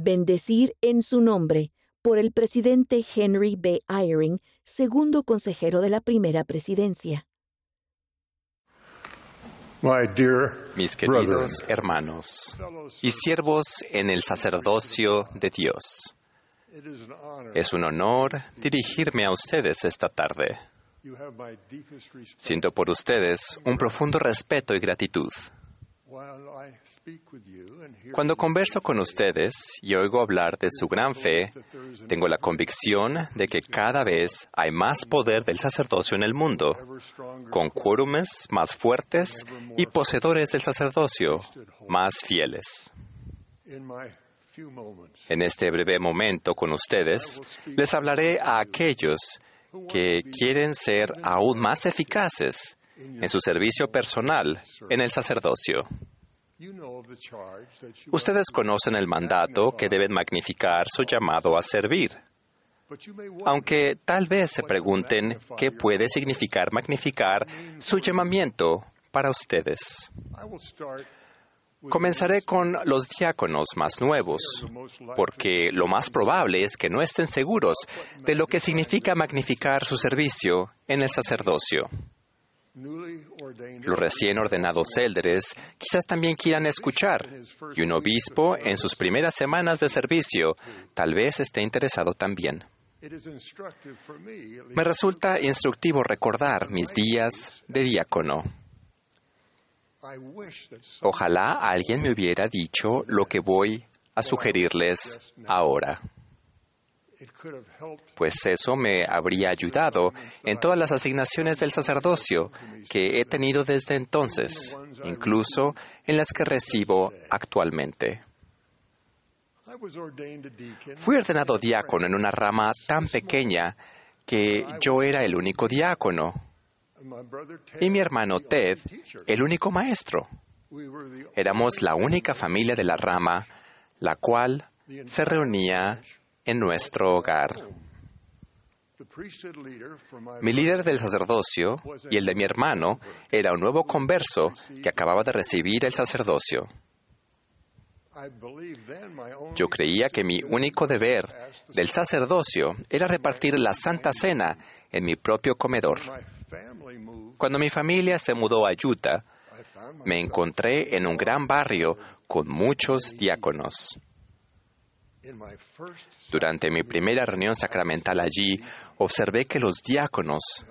Bendecir en su nombre por el presidente Henry B. Eyring, segundo consejero de la primera presidencia. Mis queridos hermanos y siervos en el sacerdocio de Dios, es un honor dirigirme a ustedes esta tarde. Siento por ustedes un profundo respeto y gratitud. Cuando converso con ustedes y oigo hablar de su gran fe, tengo la convicción de que cada vez hay más poder del sacerdocio en el mundo, con quórumes más fuertes y poseedores del sacerdocio más fieles. En este breve momento con ustedes, les hablaré a aquellos que quieren ser aún más eficaces en su servicio personal en el sacerdocio. Ustedes conocen el mandato que deben magnificar su llamado a servir. Aunque tal vez se pregunten qué puede significar magnificar su llamamiento para ustedes. Comenzaré con los diáconos más nuevos, porque lo más probable es que no estén seguros de lo que significa magnificar su servicio en el sacerdocio. Los recién ordenados élderes quizás también quieran escuchar, y un obispo en sus primeras semanas de servicio tal vez esté interesado también. Me resulta instructivo recordar mis días de diácono. Ojalá alguien me hubiera dicho lo que voy a sugerirles ahora pues eso me habría ayudado en todas las asignaciones del sacerdocio que he tenido desde entonces, incluso en las que recibo actualmente. Fui ordenado diácono en una rama tan pequeña que yo era el único diácono y mi hermano Ted el único maestro. Éramos la única familia de la rama la cual se reunía en nuestro hogar. Mi líder del sacerdocio y el de mi hermano era un nuevo converso que acababa de recibir el sacerdocio. Yo creía que mi único deber del sacerdocio era repartir la Santa Cena en mi propio comedor. Cuando mi familia se mudó a Utah, me encontré en un gran barrio con muchos diáconos. Durante mi primera reunión sacramental allí, observé que los diáconos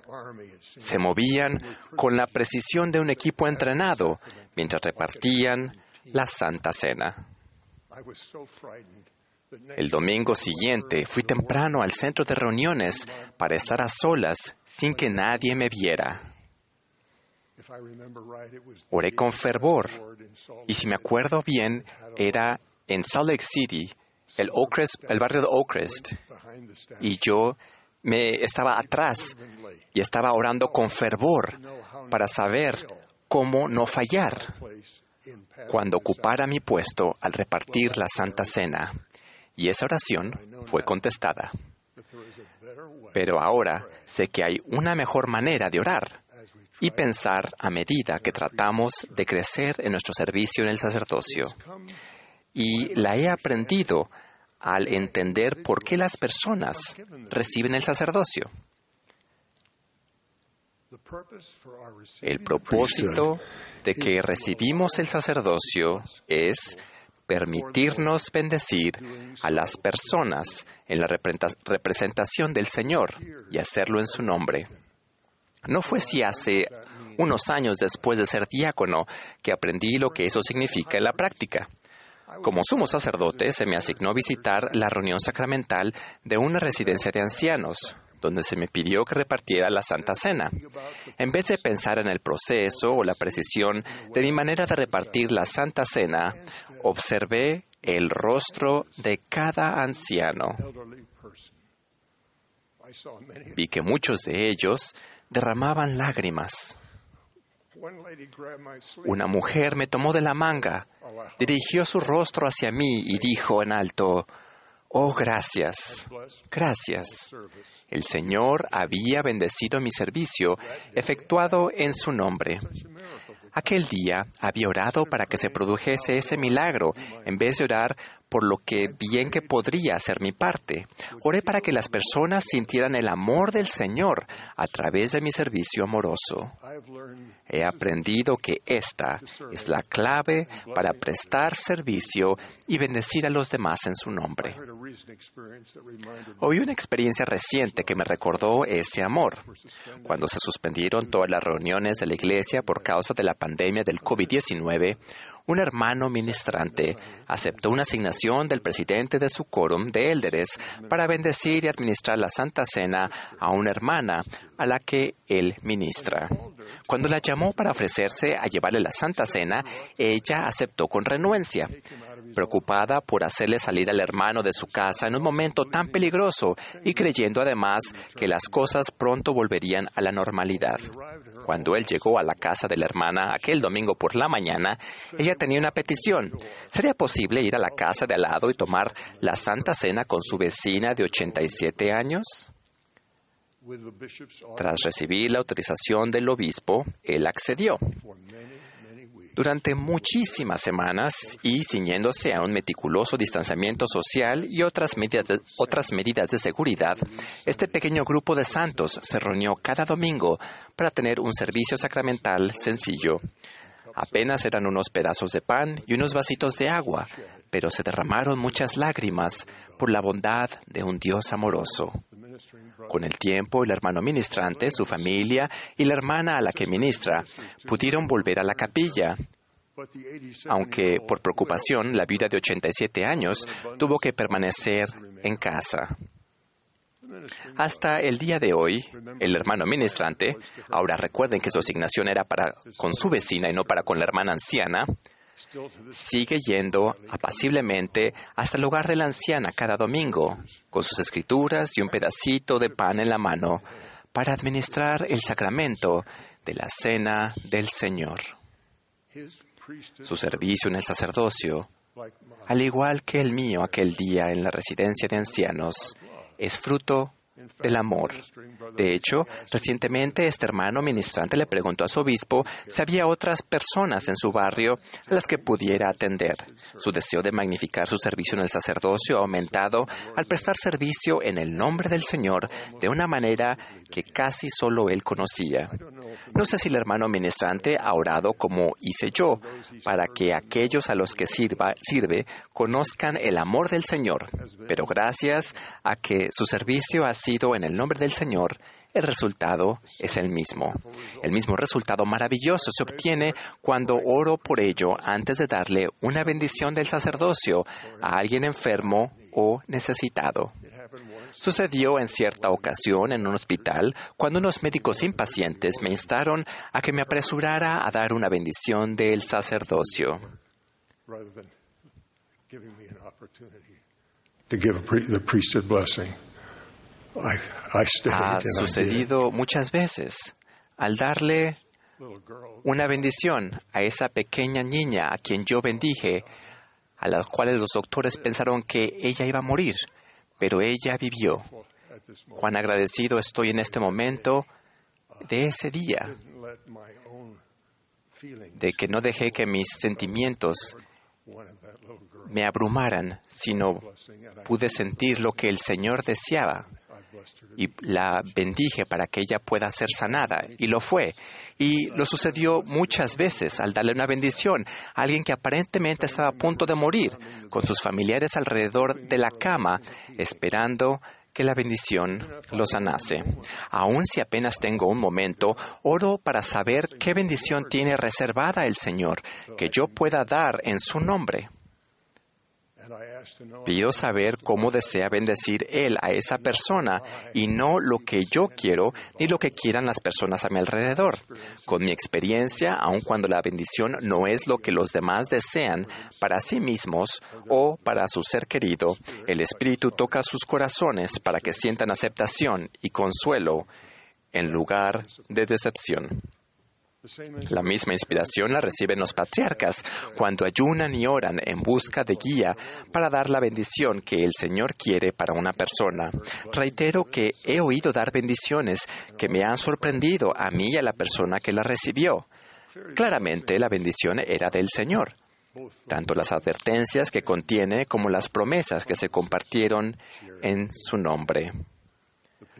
se movían con la precisión de un equipo entrenado mientras repartían la Santa Cena. El domingo siguiente fui temprano al centro de reuniones para estar a solas sin que nadie me viera. Oré con fervor y si me acuerdo bien era en Salt Lake City el, el barrio de Oakrest, y yo me estaba atrás y estaba orando con fervor para saber cómo no fallar cuando ocupara mi puesto al repartir la Santa Cena. Y esa oración fue contestada. Pero ahora sé que hay una mejor manera de orar y pensar a medida que tratamos de crecer en nuestro servicio en el sacerdocio. Y la he aprendido al entender por qué las personas reciben el sacerdocio. El propósito de que recibimos el sacerdocio es permitirnos bendecir a las personas en la representación del Señor y hacerlo en su nombre. No fue si hace unos años después de ser diácono que aprendí lo que eso significa en la práctica. Como sumo sacerdote, se me asignó visitar la reunión sacramental de una residencia de ancianos, donde se me pidió que repartiera la Santa Cena. En vez de pensar en el proceso o la precisión de mi manera de repartir la Santa Cena, observé el rostro de cada anciano. Vi que muchos de ellos derramaban lágrimas. Una mujer me tomó de la manga, dirigió su rostro hacia mí y dijo en alto, Oh, gracias, gracias. El Señor había bendecido mi servicio efectuado en su nombre. Aquel día había orado para que se produjese ese milagro, en vez de orar por lo que bien que podría hacer mi parte. Oré para que las personas sintieran el amor del Señor a través de mi servicio amoroso. He aprendido que esta es la clave para prestar servicio y bendecir a los demás en su nombre. Oí una experiencia reciente que me recordó ese amor. Cuando se suspendieron todas las reuniones de la iglesia por causa de la pandemia del COVID-19, un hermano ministrante aceptó una asignación del presidente de su quórum de élderes para bendecir y administrar la Santa Cena a una hermana a la que él ministra. Cuando la llamó para ofrecerse a llevarle la Santa Cena, ella aceptó con renuencia preocupada por hacerle salir al hermano de su casa en un momento tan peligroso y creyendo además que las cosas pronto volverían a la normalidad. Cuando él llegó a la casa de la hermana aquel domingo por la mañana, ella tenía una petición. ¿Sería posible ir a la casa de al lado y tomar la Santa Cena con su vecina de 87 años? Tras recibir la autorización del obispo, él accedió. Durante muchísimas semanas y ciñéndose a un meticuloso distanciamiento social y otras medidas, de, otras medidas de seguridad, este pequeño grupo de santos se reunió cada domingo para tener un servicio sacramental sencillo. Apenas eran unos pedazos de pan y unos vasitos de agua, pero se derramaron muchas lágrimas por la bondad de un Dios amoroso. Con el tiempo, el hermano ministrante, su familia y la hermana a la que ministra pudieron volver a la capilla, aunque por preocupación la vida de 87 años tuvo que permanecer en casa. Hasta el día de hoy, el hermano ministrante, ahora recuerden que su asignación era para con su vecina y no para con la hermana anciana, sigue yendo apaciblemente hasta el hogar de la anciana cada domingo, con sus escrituras y un pedacito de pan en la mano, para administrar el sacramento de la cena del Señor. Su servicio en el sacerdocio, al igual que el mío aquel día en la residencia de ancianos, es fruto del amor. De hecho, recientemente este hermano ministrante le preguntó a su obispo si había otras personas en su barrio a las que pudiera atender. Su deseo de magnificar su servicio en el sacerdocio ha aumentado al prestar servicio en el nombre del Señor de una manera que casi solo él conocía. No sé si el hermano ministrante ha orado como hice yo, para que aquellos a los que sirve conozcan el amor del Señor, pero gracias a que su servicio ha sido en el nombre del Señor, el resultado es el mismo. El mismo resultado maravilloso se obtiene cuando oro por ello antes de darle una bendición del sacerdocio a alguien enfermo o necesitado. Sucedió en cierta ocasión en un hospital cuando unos médicos impacientes me instaron a que me apresurara a dar una bendición del sacerdocio. Ha sucedido muchas veces. Al darle una bendición a esa pequeña niña a quien yo bendije, a la cual los doctores pensaron que ella iba a morir, pero ella vivió. Cuán agradecido estoy en este momento de ese día, de que no dejé que mis sentimientos me abrumaran, sino pude sentir lo que el Señor deseaba y la bendije para que ella pueda ser sanada. Y lo fue. Y lo sucedió muchas veces al darle una bendición a alguien que aparentemente estaba a punto de morir, con sus familiares alrededor de la cama, esperando que la bendición lo sanase. Aun si apenas tengo un momento, oro para saber qué bendición tiene reservada el Señor que yo pueda dar en su nombre. Pido saber cómo desea bendecir Él a esa persona y no lo que yo quiero ni lo que quieran las personas a mi alrededor. Con mi experiencia, aun cuando la bendición no es lo que los demás desean para sí mismos o para su ser querido, el Espíritu toca sus corazones para que sientan aceptación y consuelo en lugar de decepción. La misma inspiración la reciben los patriarcas cuando ayunan y oran en busca de guía para dar la bendición que el Señor quiere para una persona. Reitero que he oído dar bendiciones que me han sorprendido a mí y a la persona que la recibió. Claramente la bendición era del Señor, tanto las advertencias que contiene como las promesas que se compartieron en su nombre.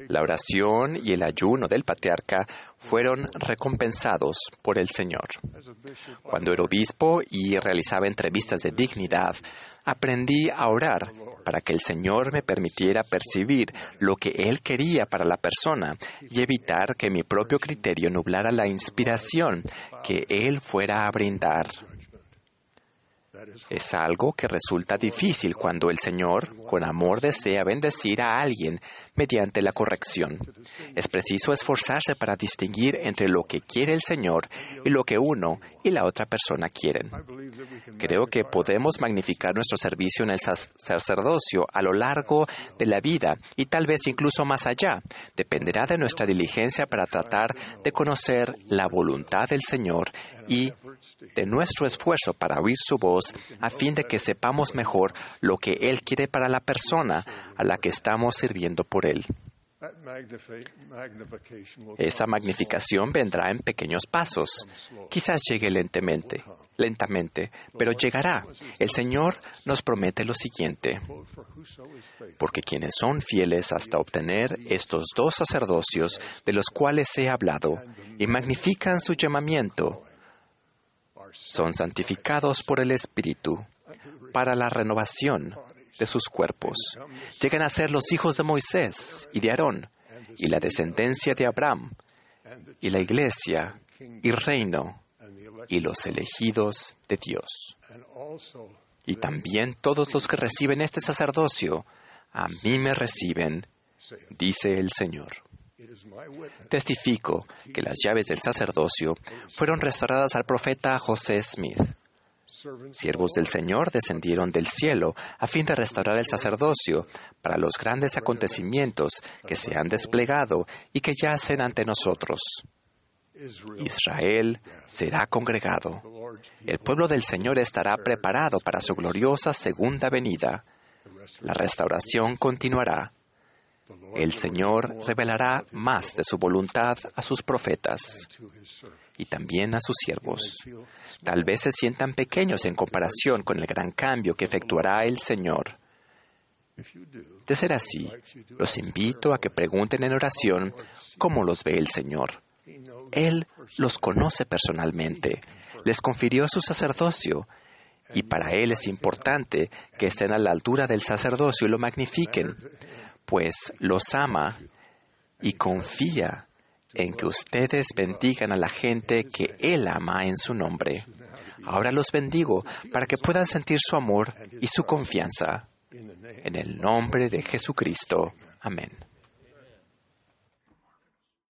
La oración y el ayuno del patriarca fueron recompensados por el Señor. Cuando era obispo y realizaba entrevistas de dignidad, aprendí a orar para que el Señor me permitiera percibir lo que Él quería para la persona y evitar que mi propio criterio nublara la inspiración que Él fuera a brindar. Es algo que resulta difícil cuando el Señor, con amor, desea bendecir a alguien mediante la corrección. Es preciso esforzarse para distinguir entre lo que quiere el Señor y lo que uno y la otra persona quieren. Creo que podemos magnificar nuestro servicio en el sacerdocio a lo largo de la vida y tal vez incluso más allá. Dependerá de nuestra diligencia para tratar de conocer la voluntad del Señor y de nuestro esfuerzo para oír su voz a fin de que sepamos mejor lo que Él quiere para la persona a la que estamos sirviendo por Él. Esa magnificación vendrá en pequeños pasos. Quizás llegue lentamente, lentamente, pero llegará. El Señor nos promete lo siguiente, porque quienes son fieles hasta obtener estos dos sacerdocios de los cuales he hablado y magnifican su llamamiento, son santificados por el Espíritu para la renovación de sus cuerpos. Llegan a ser los hijos de Moisés y de Aarón, y la descendencia de Abraham, y la iglesia, y reino, y los elegidos de Dios. Y también todos los que reciben este sacerdocio, a mí me reciben, dice el Señor. Testifico que las llaves del sacerdocio fueron restauradas al profeta José Smith. Siervos del Señor descendieron del cielo a fin de restaurar el sacerdocio para los grandes acontecimientos que se han desplegado y que yacen ante nosotros. Israel será congregado. El pueblo del Señor estará preparado para su gloriosa segunda venida. La restauración continuará. El Señor revelará más de su voluntad a sus profetas y también a sus siervos. Tal vez se sientan pequeños en comparación con el gran cambio que efectuará el Señor. De ser así, los invito a que pregunten en oración cómo los ve el Señor. Él los conoce personalmente, les confirió su sacerdocio, y para Él es importante que estén a la altura del sacerdocio y lo magnifiquen, pues los ama y confía en que ustedes bendigan a la gente que Él ama en su nombre. Ahora los bendigo para que puedan sentir su amor y su confianza. En el nombre de Jesucristo. Amén.